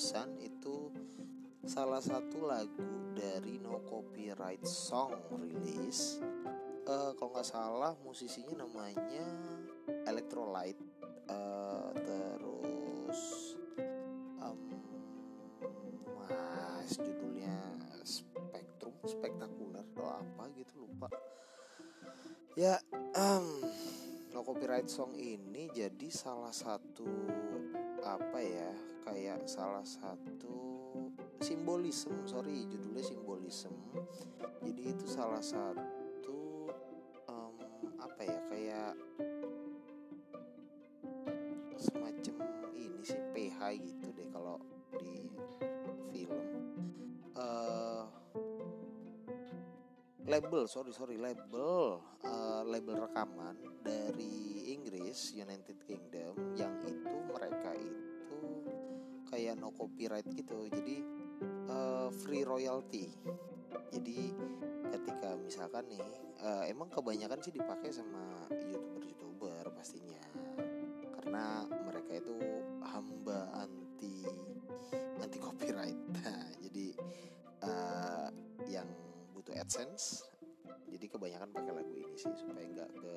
Sun itu salah satu lagu dari No Copyright Song rilis. Uh, kalau nggak salah musisinya namanya Electrolyte. Uh, terus um, mas judulnya Spektrum Spektakuler atau apa gitu lupa. Ya um, no copyright song ini jadi salah satu apa ya kayak salah satu simbolisme sorry judulnya simbolisme. Jadi itu salah satu um, apa ya kayak semacam ini sih PH gitu deh kalau di film. Uh, label sorry sorry label uh, label rekaman dari Inggris United Kingdom copyright gitu jadi uh, free royalty. Jadi ketika misalkan nih uh, emang kebanyakan sih dipakai sama youtuber-youtuber pastinya karena mereka itu hamba anti anti copyright. Nah, jadi uh, yang butuh AdSense jadi kebanyakan pakai lagu ini sih supaya nggak ke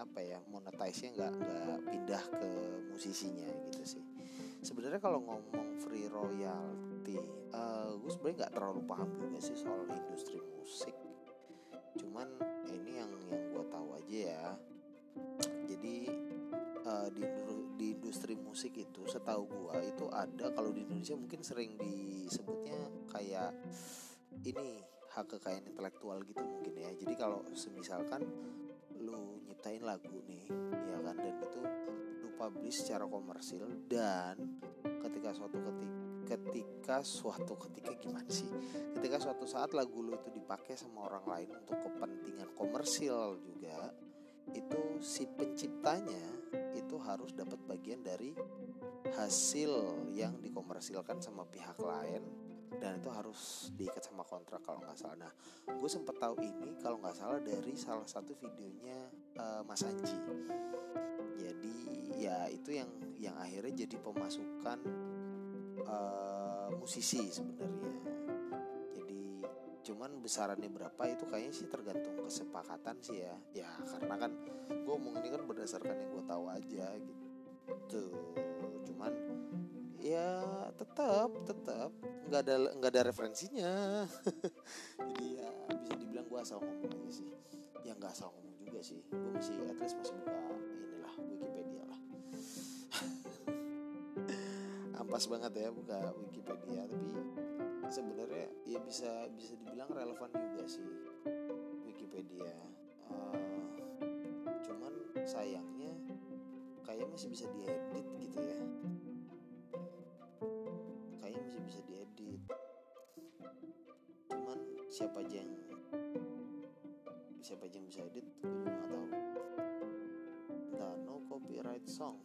apa ya monetize-nya nggak nggak pindah ke musisinya gitu sih sebenarnya kalau ngomong free royalty uh, eh, gue sebenarnya nggak terlalu paham juga sih soal industri musik. Cuman ini yang yang gue tahu aja ya. Jadi uh, di di industri musik itu setahu gue itu ada kalau di Indonesia mungkin sering disebutnya kayak ini hak kekayaan intelektual gitu mungkin ya. Jadi kalau semisalkan lu nyiptain lagu nih ya kan? Dan itu lu publish secara komersil dan ketika suatu ketika ketika suatu ketika gimana sih? Ketika suatu saat lagu lo itu dipakai sama orang lain untuk kepentingan komersial juga itu si penciptanya itu harus dapat bagian dari hasil yang dikomersilkan sama pihak lain dan itu harus diikat sama kontrak kalau nggak salah. Nah, gue sempet tahu ini kalau nggak salah dari salah satu videonya uh, Mas Anji. Jadi ya itu yang yang akhirnya jadi pemasukan uh, musisi sebenarnya jadi cuman besarannya berapa itu kayaknya sih tergantung kesepakatan sih ya ya karena kan gue ngomong ini kan berdasarkan yang gue tahu aja gitu cuman ya tetap tetap nggak ada nggak ada referensinya. Jadi ya bisa dibilang gue asal ngomong aja sih. Ya nggak asal ngomong juga sih. Gue masih at least masih buka inilah Wikipedia lah. Ampas banget ya buka Wikipedia. Tapi sebenarnya ya bisa bisa dibilang relevan juga sih Wikipedia. Uh, cuman sayangnya kayak masih bisa diedit gitu ya siapa aja yang siapa aja yang bisa edit gue juga gak tahu. Entah no copyright song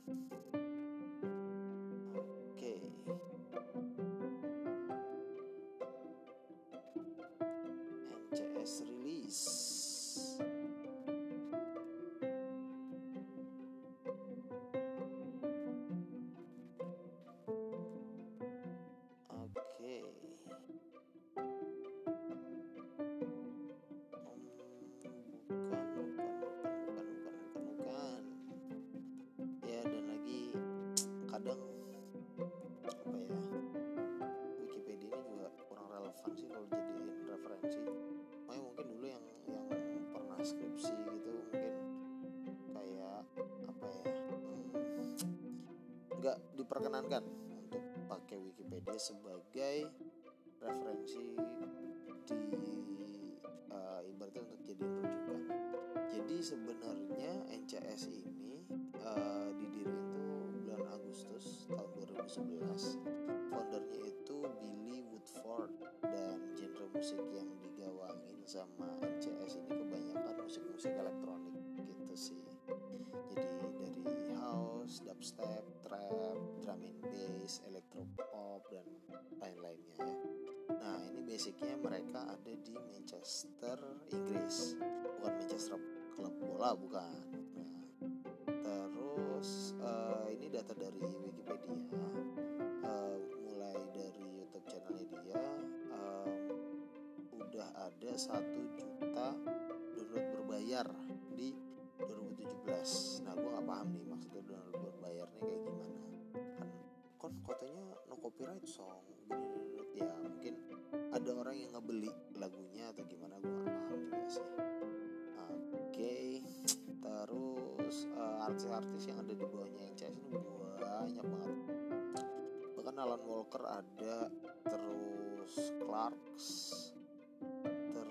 diperkenankan untuk pakai Wikipedia sebagai referensi di uh, ibaratnya untuk jadi rujukan. Jadi sebenarnya NCS ini uh, didirikan itu bulan Agustus tahun 2011. Foundernya itu Billy Woodford dan genre musik yang digawangin sama NCS ini kebanyakan musik-musik elektronik dubstep, trap, drum and bass, electro pop dan lain-lainnya ya. Nah, ini basicnya mereka ada di Manchester, Inggris. Bukan Manchester klub bola bukan. Nah, terus uh, ini data dari Wikipedia. Eh, mulai dari YouTube channelnya dia eh, udah ada satu juta download berbayar 2017 nah gue nggak paham nih maksudnya download berbayar nih kayak gimana. Kan kon katanya no copyright song. Ya mungkin ada orang yang ngebeli lagunya atau gimana gue nggak paham juga sih. Oke terus uh, artis-artis yang ada di bawahnya NCS ini banyak banget. Bahkan Alan Walker ada terus Clarks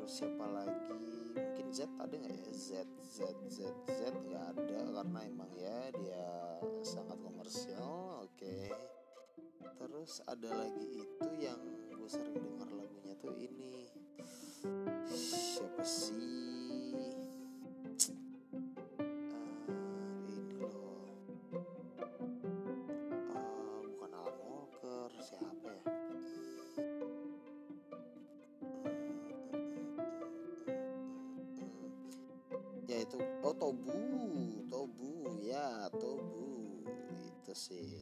terus siapa lagi? Mungkin Z ada nggak ya? Z Z Z Z nggak ada karena emang ya dia sangat komersial oke. Okay. terus ada lagi itu yang gue sering dengar lagunya tuh ini itu. Oh Tobu Tobu ya Tobu itu sih.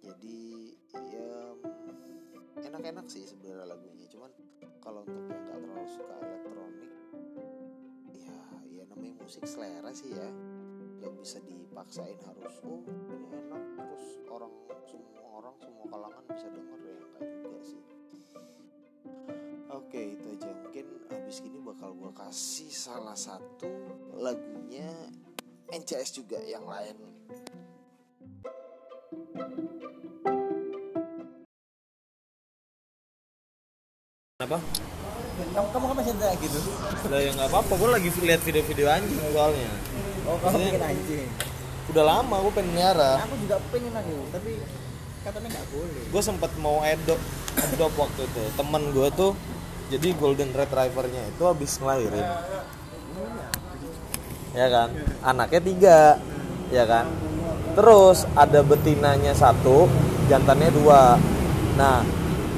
Jadi ya enak-enak sih sebenarnya lagunya. Cuman kalau untuk yang nggak terlalu suka elektronik ya ya namanya musik selera sih ya. Nggak bisa dipaksain harus oh ini enak. Terus orang semua orang semua kalangan bisa denger ya enggak juga sih. Oke itu aja. Mungkin habis ini bakal gua kasih salah satu lagunya NCS juga yang lain Apa? Kamu, kamu kan masih gitu. Lah ya nggak apa-apa, gue lagi lihat video-video anjing soalnya. Oh, kamu bikin anjing. Udah lama gue pengen miara. Aku juga pengen aku, tapi katanya nggak boleh. Gue sempet mau adopt, adopt waktu itu. Temen gue tuh jadi golden retrievernya itu habis ngelahirin. Ya kan? Anaknya tiga, ya kan? Terus ada betinanya satu, jantannya dua. Nah,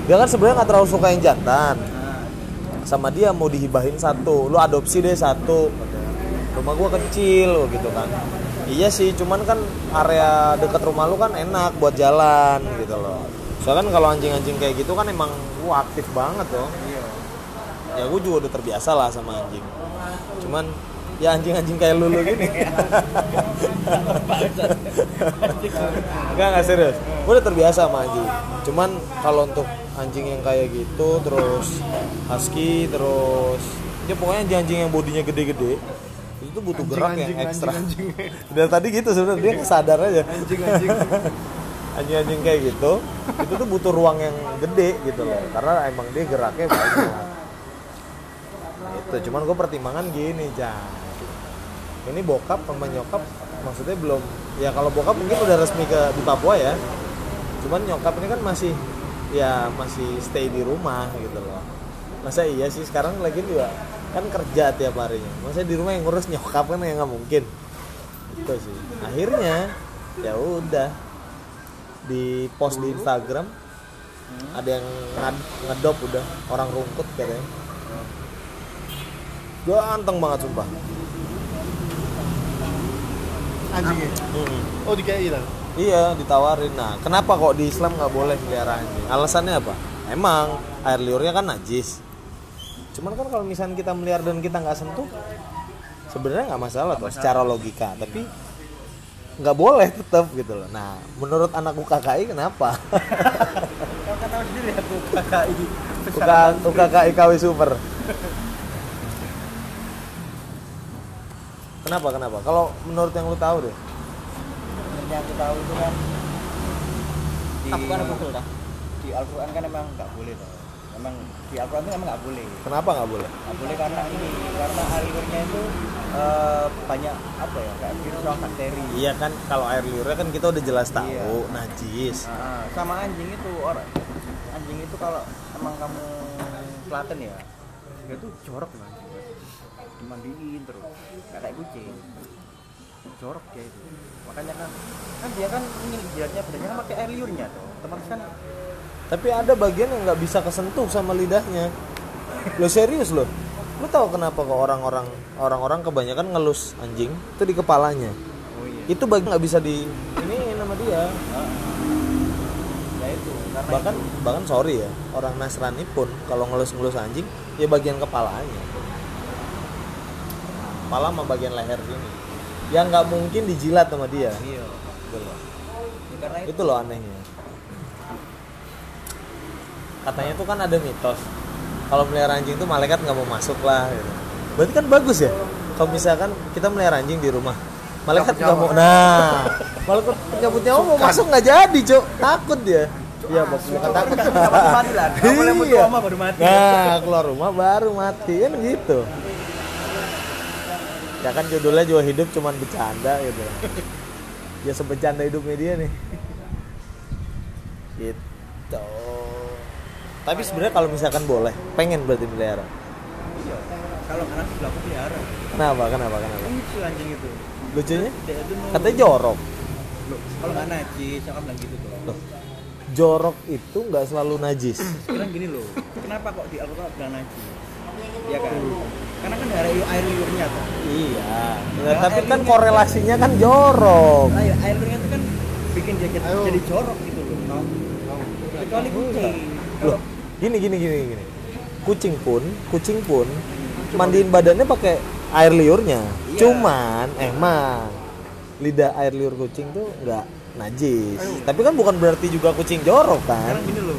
dia kan sebenarnya nggak terlalu suka yang jantan. Sama dia mau dihibahin satu, lu adopsi deh satu. Rumah gua kecil gitu kan. Iya sih, cuman kan area dekat rumah lu kan enak buat jalan gitu loh. Soalnya kan kalau anjing-anjing kayak gitu kan emang gua aktif banget tuh. Ya gue juga udah terbiasa lah sama anjing. Cuman ya anjing-anjing kayak lulu gini. Enggak enggak serius. Gue udah terbiasa sama anjing. Cuman kalau untuk anjing yang kayak gitu terus husky terus ya pokoknya anjing-anjing yang bodinya gede-gede itu tuh butuh gerak yang ekstra. Dari tadi gitu sebenarnya dia sadar aja. Anjing-anjing. Anjing-anjing kayak gitu itu tuh butuh ruang yang gede gitu loh karena emang dia geraknya banyak. Itu cuman gue pertimbangan gini, Jan ini bokap sama nyokap maksudnya belum ya kalau bokap mungkin udah resmi ke di Papua ya. Cuman nyokap ini kan masih ya masih stay di rumah gitu loh. Masa iya sih sekarang lagi juga kan kerja tiap harinya. Masa di rumah yang ngurus nyokap kan ya nggak mungkin. Itu sih. Akhirnya ya udah. Di post di Instagram ada yang ngedop udah orang rungkut katanya. Ganteng banget sumpah Anjingnya. Oh, dikei lah. Iya ditawarin. Nah, kenapa kok di Islam nggak boleh melihara anjing? Alasannya apa? Emang air liurnya kan najis. Cuman kan kalau misalnya kita melihara dan kita nggak sentuh, sebenarnya nggak masalah tuh secara logika. Tapi nggak boleh tetap gitu loh. Nah, menurut anak UKKI kenapa? Kamu kan tahu sendiri aku KKI. UK, UKKI KW Super. Kenapa kenapa? Kalau menurut yang lu tahu deh. Yang aku tahu itu kan di Aku kan Google dah. Di Al-Qur'an kan emang nggak boleh tuh. Emang di Al-Qur'an itu emang nggak boleh. Kenapa nggak boleh? Nggak boleh karena ini karena airnya itu eh, banyak apa ya kayak virus sama bakteri. Iya kan kalau air liurnya kan kita udah jelas tahu Iya. najis. Nah, sama anjing itu orang anjing itu kalau emang kamu Klaten ya dia tuh jorok lah anjing. Dimandiin terus nggak kayak kucing jorok dia itu makanya kan kan dia kan ini jidatnya badannya kan pakai air liurnya tuh teman kan Tapi ada bagian yang nggak bisa kesentuh sama lidahnya. Lo serius lo? Lo tahu kenapa kok orang-orang orang-orang kebanyakan ngelus anjing itu di kepalanya. oh iya Itu bagian nggak bisa di ini nama dia. ya itu karena bahkan bahkan sorry ya orang Nasrani pun kalau ngelus-ngelus anjing ya bagian kepalanya kepala sama bagian leher sini yang nggak mungkin dijilat sama dia. Iya. Gitu loh. Ya, karena itu itu loh anehnya. Katanya tuh kan ada mitos. Kalau melihara anjing tuh malaikat nggak mau masuk lah gitu. berarti kan bagus ya? Kalau misalkan kita melihara anjing di rumah malaikat nggak mau nah malaikat penyambut nyawa mau masuk nggak jadi cok takut dia. Iya, bukan takut. Lah boleh Iya. baru mati. Nah, keluar rumah baru mati. Kan gitu. Ya kan judulnya juga hidup cuman bercanda gitu. Ya sebecanda hidupnya dia nih. Gitu. Tapi sebenarnya kalau misalkan boleh, pengen berarti melihara. iya kalau anak sebelah aku pelihara Kenapa? Kenapa? Kenapa? lucu anjing itu Lucunya? Katanya jorok. Kalau nggak najis kan bilang gitu tuh Loh, jorok itu nggak selalu najis. sekarang gini loh kenapa kok di Alquran bilang najis ya kan karena kan ada air air liurnya tuh iya. Ya, tapi kan korelasinya kan jorok. air air liurnya itu kan bikin dia jadi, Ayo. jadi jorok gitu loh kecuali kucing Loh, gini gini gini gini. Kucing pun, kucing pun mandiin badannya pakai air liurnya. Iya. Cuman emang lidah air liur kucing tuh nggak najis. Tapi kan bukan berarti juga kucing jorok kan? sekarang gini loh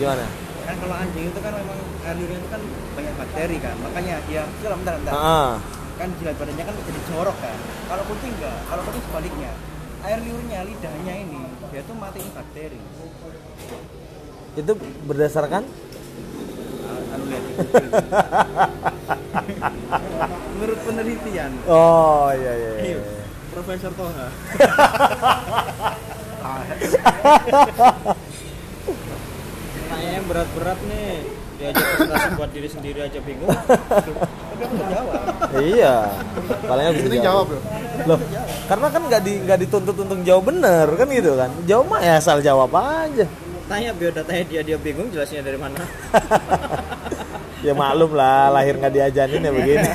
Gimana? kan kalau anjing itu kan memang air liurnya itu kan banyak bakteri kan makanya dia sudah bentar bentar. Ah, kan jilat badannya kan jadi jorok kan. Kalau kucing enggak kalau kucing sebaliknya. Air liurnya lidahnya ini dia tuh matiin bakteri. Itu berdasarkan? Ah, anu lihat menurut penelitian. Oh iya iya. iya. Iya. Profesor Toha. Yang berat-berat nih diajak presentasi buat diri sendiri aja bingung tapi aku jawab Iya. Palingnya bisa Ini jawab loh. Loh, karena kan nggak di nggak dituntut untuk jawab bener kan gitu kan? Jawab mah ya asal jawab aja. tanya biodatanya dia dia bingung jelasnya dari mana Ya maklum lah, lahir nggak diajanin ya begini.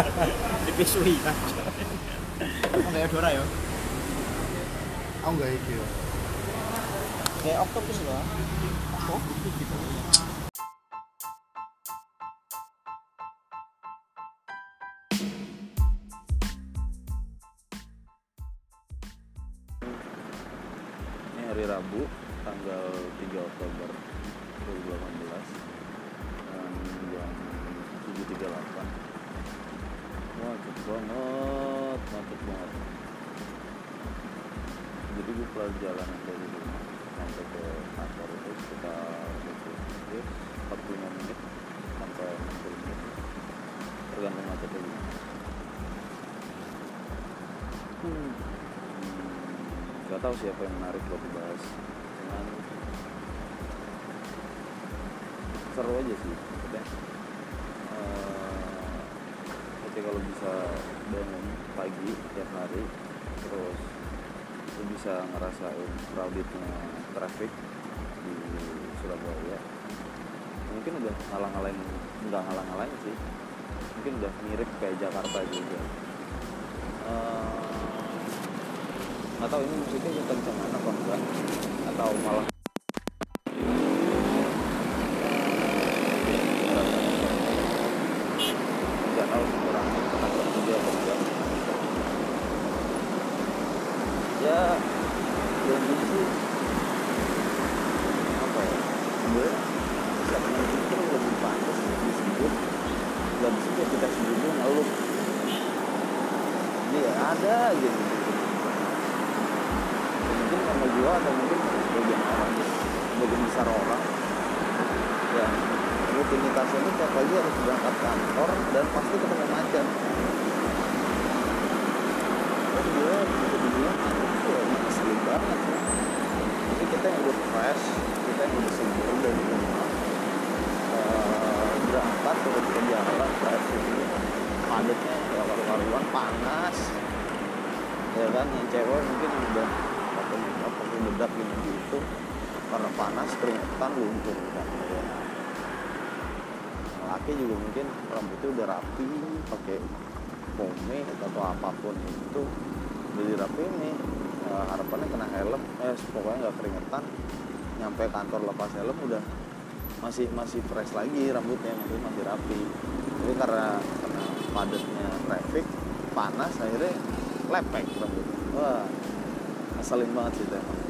dipisui aja kayak Dora ya Aku nggak yo. kayak octopus loh hari Rabu, tanggal 3 Oktober 2018 dan jam 7.38 Macet banget, macet banget. Jadi gue perjalanan dari rumah sampai ke kantor itu sekitar 20 menit, 45 menit sampai 60 menit. Tergantung macetnya gimana. Hmm. Gak tahu siapa yang menarik buat dibahas cuman seru aja sih maksudnya. Eh, ketika lo bisa bangun pagi tiap hari terus lo bisa ngerasain crowdednya traffic di Surabaya. Mungkin udah ngalang-ngalain nggak ngalang-ngalain sih. Mungkin udah mirip kayak Jakarta juga nggak tahu ini musiknya kenceng apa enggak atau malah nggak tahu sih kurang kurang juga apa enggak ya yang ini sih apa ya sebenarnya segmen itu lebih pantas disebut dan disebut kita sebutnya ngeluh ini ya ada aja gitu Ya, mungkin karena gua atau mungkin sebagian orang sebagian besar orang ya rutinitasnya itu tiap pagi harus berangkat kantor dan pasti ketemu macet terus gue bisa dibilang itu ya ngeselin banget sih jadi kita yang udah fresh kita yang udah segar dari rumah eh, berangkat terus ke jalan fresh gitu padatnya ya karu-karuan panas ya kan yang cewek mungkin udah pakai makeup pakai bedak gitu gitu. Karena panas keringetan luntur kan. Ya. laki juga mungkin rambutnya udah rapi pakai pomade atau apa pun itu udah dirapiin nih Eh, harapannya kena helm eh pokoknya nggak keringetan. Nyampe kantor lepas helm udah masih masih fresh lagi rambutnya masih masih rapi. Tapi karena karena padatnya traffic panas akhirnya lepek rambutnya wah ngeselin banget sih itu emang.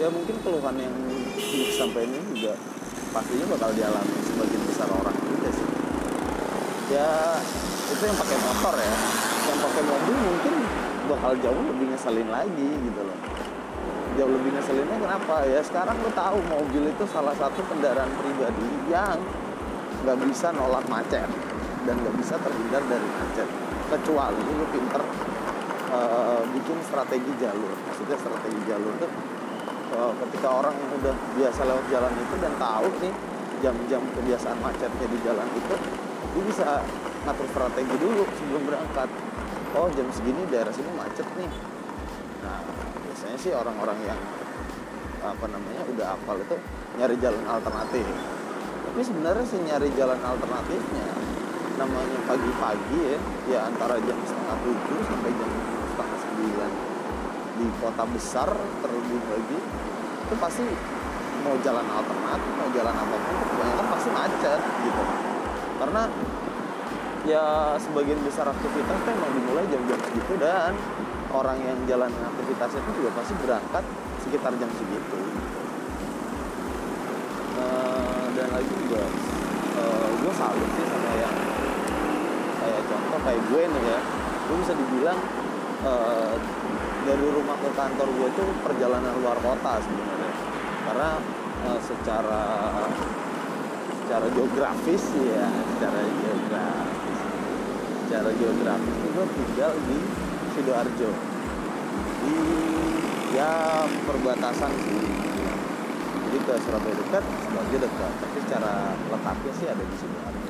Ya mungkin keluhan yang disampaikan ini juga pastinya bakal dialami sebagian besar orang juga sih. Ya itu yang pakai motor ya. Yang pakai mobil mungkin bakal jauh lebih ngeselin lagi gitu loh. Jauh lebih ngeselinnya kenapa? Ya sekarang lo tahu mobil itu salah satu kendaraan pribadi yang nggak bisa nolak macet dan nggak bisa terhindar dari macet kecuali lo pinter eh, bikin strategi jalur. Maksudnya strategi jalur tuh eh, ketika orang yang udah biasa lewat jalan itu dan tahu nih jam-jam kebiasaan macetnya di jalan itu dia bisa ngatur strategi dulu sebelum berangkat. Oh jam segini daerah sini macet nih. Nah biasanya sih orang-orang yang apa namanya udah hafal itu nyari jalan alternatif. Tapi sebenarnya sih nyari jalan alternatifnya namanya pagi-pagi ya ya antara jam setengah tujuh sampai jam setengah sembilan. Di kota besar terlebih lagi itu pasti mau jalan alternatif mau jalan apa pun kebanyakan pasti macet gitu. Karena ya sebagian besar aktivitas itu emang dimulai jam-jam segitu dan orang yang jalan aktivitasnya itu juga pasti berangkat sekitar jam segitu. Eh, dan lagi juga gue salut sih sama yang contoh kayak gue nih ya gue bisa dibilang eh, dari rumah ke kantor gue itu perjalanan luar kota sebenarnya. Karena eh, secara secara geografis ya secara geografis. Secara geografis gue tinggal di sidoarjo. Di ya perbatasan sih. Jadi ke Surabaya dekat Sidoarjo dekat. Tapi secara letaknya sih ada di sidoarjo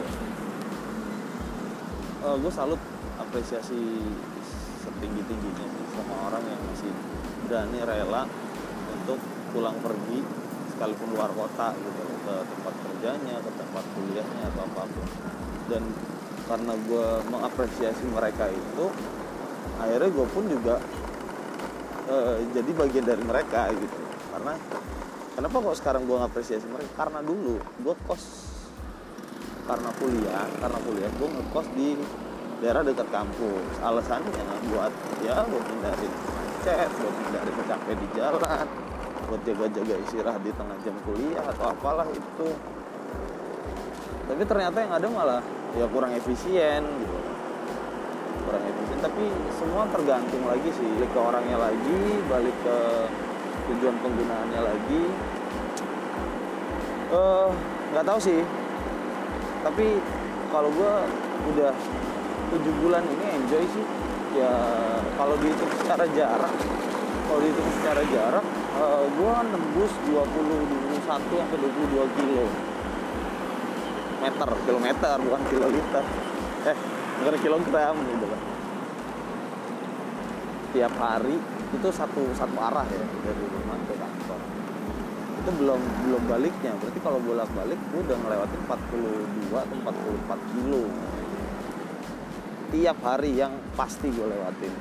Eh gue salut apresiasi setinggi tingginya sih sama orang yang masih berani rela untuk pulang pergi sekalipun luar kota gitu ke tempat kerjanya ke tempat kuliahnya atau apa pun. Dan karena gue mengapresiasi mereka itu akhirnya gue pun juga eh, jadi bagian dari mereka gitu. Karena kenapa kok sekarang gue ngapresiasi mereka? Karena dulu gue kos karena kuliah karena kuliah gue ngekos di daerah dekat kampus. Alasannya buat ya buat hindarin macet buat hindarin capek di jalan buat jaga-jaga istirahat di tengah jam kuliah atau apalah itu. Tapi ternyata yang ada malah ya kurang efisien gitu. Kurang efisien tapi semua tergantung lagi sih balik ke orangnya lagi balik ke tujuan penggunaannya lagi. Eh nggak tahu sih tapi kalau gue udah tujuh bulan ini enjoy sih. Ya kalau dihitung secara jarak kalau dihitung secara jarak eh, gue nembus 20 21 sampai 22 kilo. Meter kilometer bukan kiloliter. Eh bukan kilogram gitu kan tiap hari itu satu satu arah ya dari itu belum belum baliknya. Berarti kalau bolak balik gue udah ngelewatin 42 atau 44 kilo. Tiap hari yang pasti gue lewatin.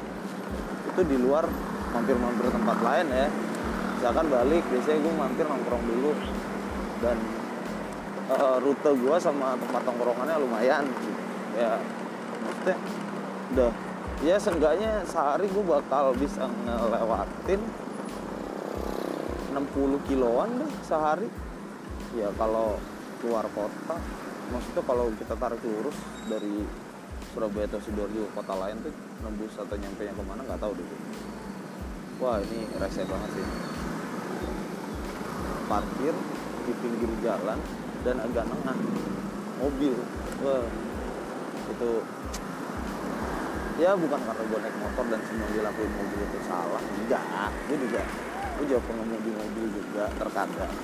Itu di luar mampir-mampir tempat lain ya. Misalkan balik biasanya gue mampir nongkrong dulu. Dan eh, rute gue sama tempat nongkrongannya lumayan. Ya maksudnya udah ya seenggaknya sehari gue bakal bisa ngelewatin 60 kiloan deh sehari. Ya kalau keluar kota maksudnya kalau kita tarik lurus dari Surabaya atau Sidoarjo kota lain tuh nembus atau nyampe yang ke mana nggak tahu dulu wah ini rese banget sih. Parkir di pinggir jalan dan agak nengah. Mobil. Wah itu ya bukan karena gue naik motor dan semua dilakuin mobil itu salah. Enggak gue juga gue juga pengemudi mobil juga terkadang.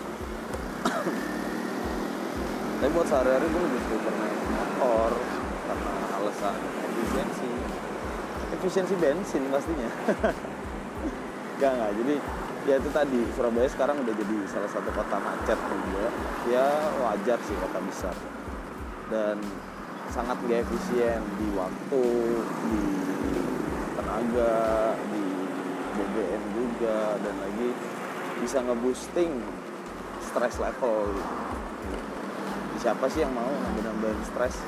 Tapi buat sehari-hari gue lebih prefer naik motor karena alasan efisiensi. Efisiensi bensin pastinya. Enggak enggak jadi ya itu tadi Surabaya sekarang udah jadi salah satu kota macet juga. Ya wajar sih kota besar. Dan sangat gak efisien di waktu di tenaga di BBM juga dan lagi bisa ngeboosting stress level. Gitu. siapa sih yang mau nambah-nambahin stres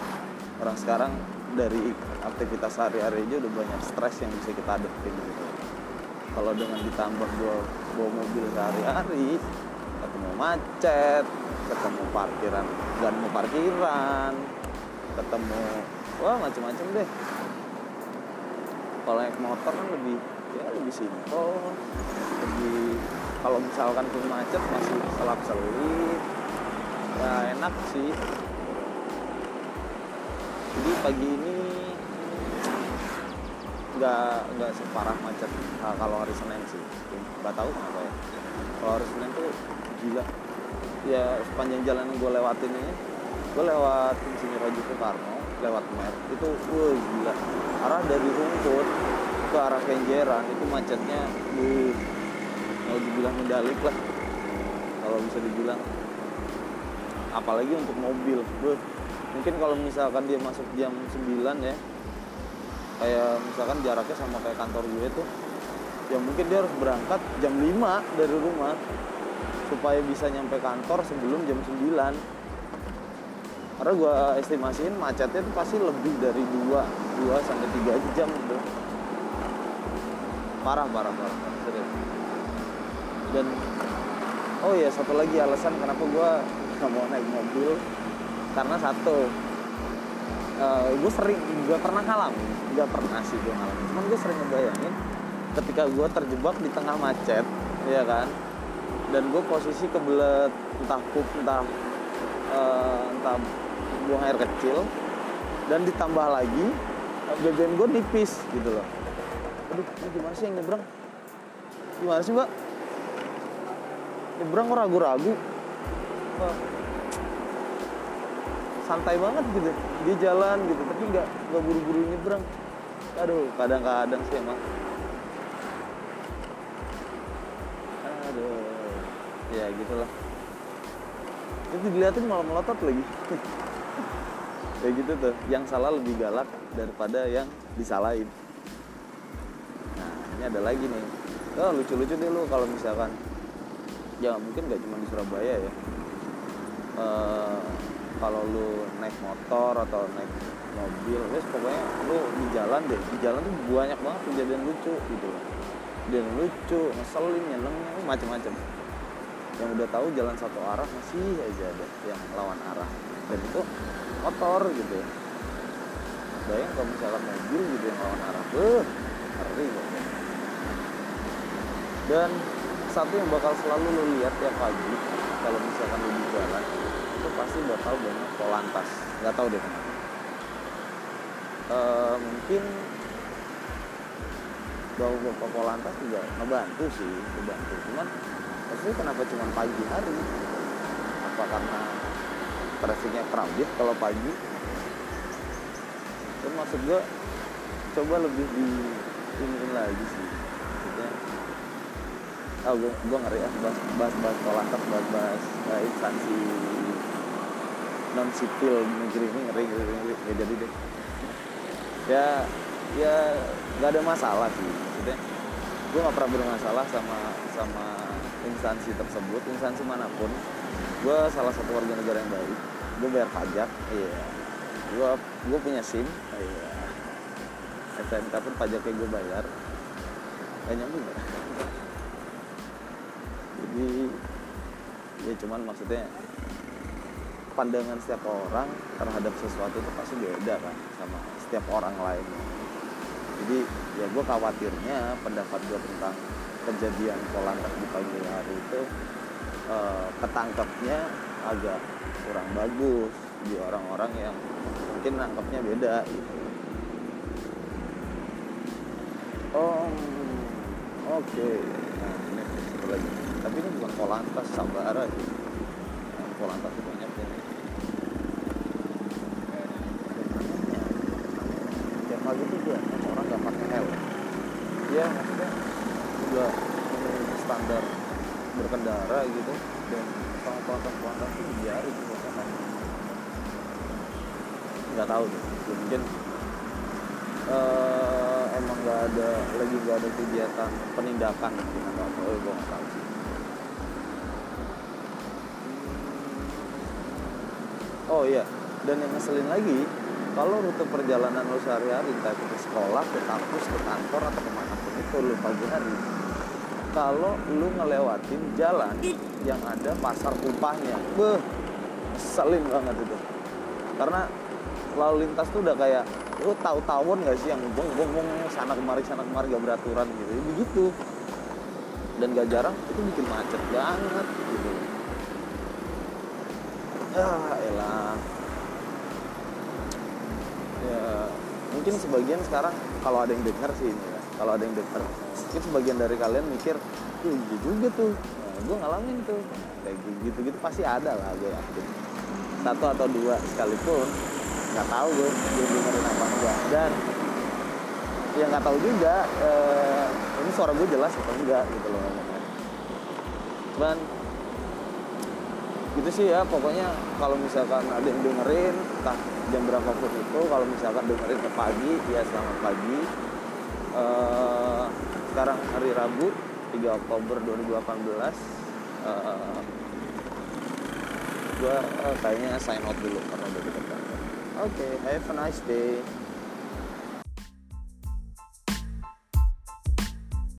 orang sekarang dari aktivitas sehari-hari aja udah banyak stres yang bisa kita hadapin gitu. Kalau dengan ditambah gua bawa mobil sehari-hari ketemu macet ketemu parkiran nggak mau parkiran ketemu wah macam-macam deh. Kalau naik motor kan lebih ya lebih simpel. Lebih kalau misalkan pun macet masih selap selip ya enak sih. Jadi pagi ini nggak nggak separah macet ah, kalau hari Senin sih. Nggak tahu kenapa ya. Kalau hari Senin tuh gila. Ya sepanjang jalan gue lewatin ini gue lewat Insinyur Haji Soekarno lewat Mer. Itu wah gila. Arah dari rumput ke arah Kenjeran itu macetnya uh, mau dibilang mendalik lah kalau bisa dibilang. Apalagi untuk mobil Beuh. mungkin kalau misalkan dia masuk jam 9 ya kayak misalkan jaraknya sama kayak kantor gue tuh ya mungkin dia harus berangkat jam 5 dari rumah supaya bisa nyampe kantor sebelum jam 9 karena gue estimasiin macetnya itu pasti lebih dari 2 2 sampai 3 jam gitu parah parah parah, serius. Dan oh ya satu lagi alasan kenapa gue nggak mau naik mobil karena satu uh, gue sering gue pernah ngalamin nggak pernah sih gue ngalamin cuman gue sering ngebayangin ketika gue terjebak di tengah macet ya kan? Dan gue posisi kebelet entah pup entah uh, entah buang air kecil dan ditambah lagi BBM gue nipis gitu loh aduh ini gimana sih yang nyebrang? Gimana sih mbak? Nyebrang kok ragu-ragu? Santai banget gitu. Dia jalan gitu tapi nggak nggak buru-buru nyebrang. Aduh kadang-kadang sih emang aduh. Ya gitulah. Itu dilihatin malah melotot lagi. Kayak gitu tuh. Yang salah lebih galak daripada yang disalahin ini ada lagi nih. Oh, lucu-lucu deh lu kalau misalkan. Ya mungkin gak cuma di Surabaya ya. Eh, kalau lu naik motor atau naik mobil wes pokoknya lu di jalan deh. Di jalan tuh banyak banget kejadian lucu gitu loh. Kejadian lucu ngeselin nyenengnya macem-macem. Yang udah tahu jalan satu arah masih aja ada yang lawan arah. Dan itu motor gitu. Ya bayang kalau misalkan mobil gitu yang lawan arah beuh ngeri banget dan satu yang bakal selalu lo lihat tiap pagi kalau misalkan lo di jalan itu pasti bakal banyak polantas nggak tahu deh kenapa Eh, mungkin bawa bawa polantas juga ngebantu sih ngebantu. Cuman maksudnya kenapa cuma pagi hari? Apa karena trafficnya crowded kalau pagi? Itu maksud gue coba lebih di iniin lagi sih oh gue gue ngeri ya. Bahas bahas bahas polantas bahas bahas uh, instansi non sipil negeri ini ngeri ngeri ngeri ya jadi deh. Ya ya nggak ada masalah sih maksudnya. Gue nggak pernah bermasalah sama sama instansi tersebut instansi mana pun. Gue salah satu warga negara yang baik. Gue bayar pajak iya. Gue gue punya sim iya. STNK pun pajaknya gue bayar. Gak nyambung ya jadi ya cuman maksudnya pandangan setiap orang terhadap sesuatu itu pasti beda kan sama setiap orang lainnya. Jadi ya gue khawatirnya pendapat gue tentang kejadian polantas di pagi hari itu eh, ketangkepnya agak kurang bagus di orang-orang yang mungkin nangkepnya beda gitu. Oh oke. Nah ini lagi polantas sabara sih yang polantas itu banyak ya tiap pagi tuh banyak orang nggak pakai helm ya maksudnya nggak memenuhi standar berkendara gitu. Dan sama polantas polantas itu biarin kebanyakan nggak tahu deh mungkin eh, emang nggak ada lagi nggak ada kegiatan penindakan mungkin atau apa gue tahu iya. Dan yang ngeselin lagi kalau rute perjalanan lo sehari-hari entah itu ke sekolah ke kampus ke kantor atau ke mana pun itu lo pagi hari kalau lu ngelewatin jalan yang ada pasar tumpahnya beh ngeselin banget itu. Karena lalu lintas tuh udah kayak lu tahu tawon gak sih yang bong bong bong sana kemari sana kemari gak beraturan gitu. Begitu. Dan gak jarang itu bikin macet banget gitu ah elah ya mungkin sebagian sekarang kalau ada yang dengar sih ini ya kalau ada yang dengar mungkin sebagian dari kalian mikir iya juga tuh nah, gue ngalamin tuh. Kayak gitu gitu pasti ada lah gue yakin. Satu atau dua sekalipun nggak tahu gue gue dengerin apa enggak. Dan ya nggak tahu juga eh, ini suara gue jelas atau enggak gitu loh. Cuman gitu sih ya pokoknya kalau misalkan ada yang dengerin entah jam berapapun itu kalau misalkan dengerin ke pagi ya selamat pagi. Eh, sekarang hari Rabu 3 Oktober 2018 uh, gue kayaknya sign out dulu karena udah deket oke have a nice day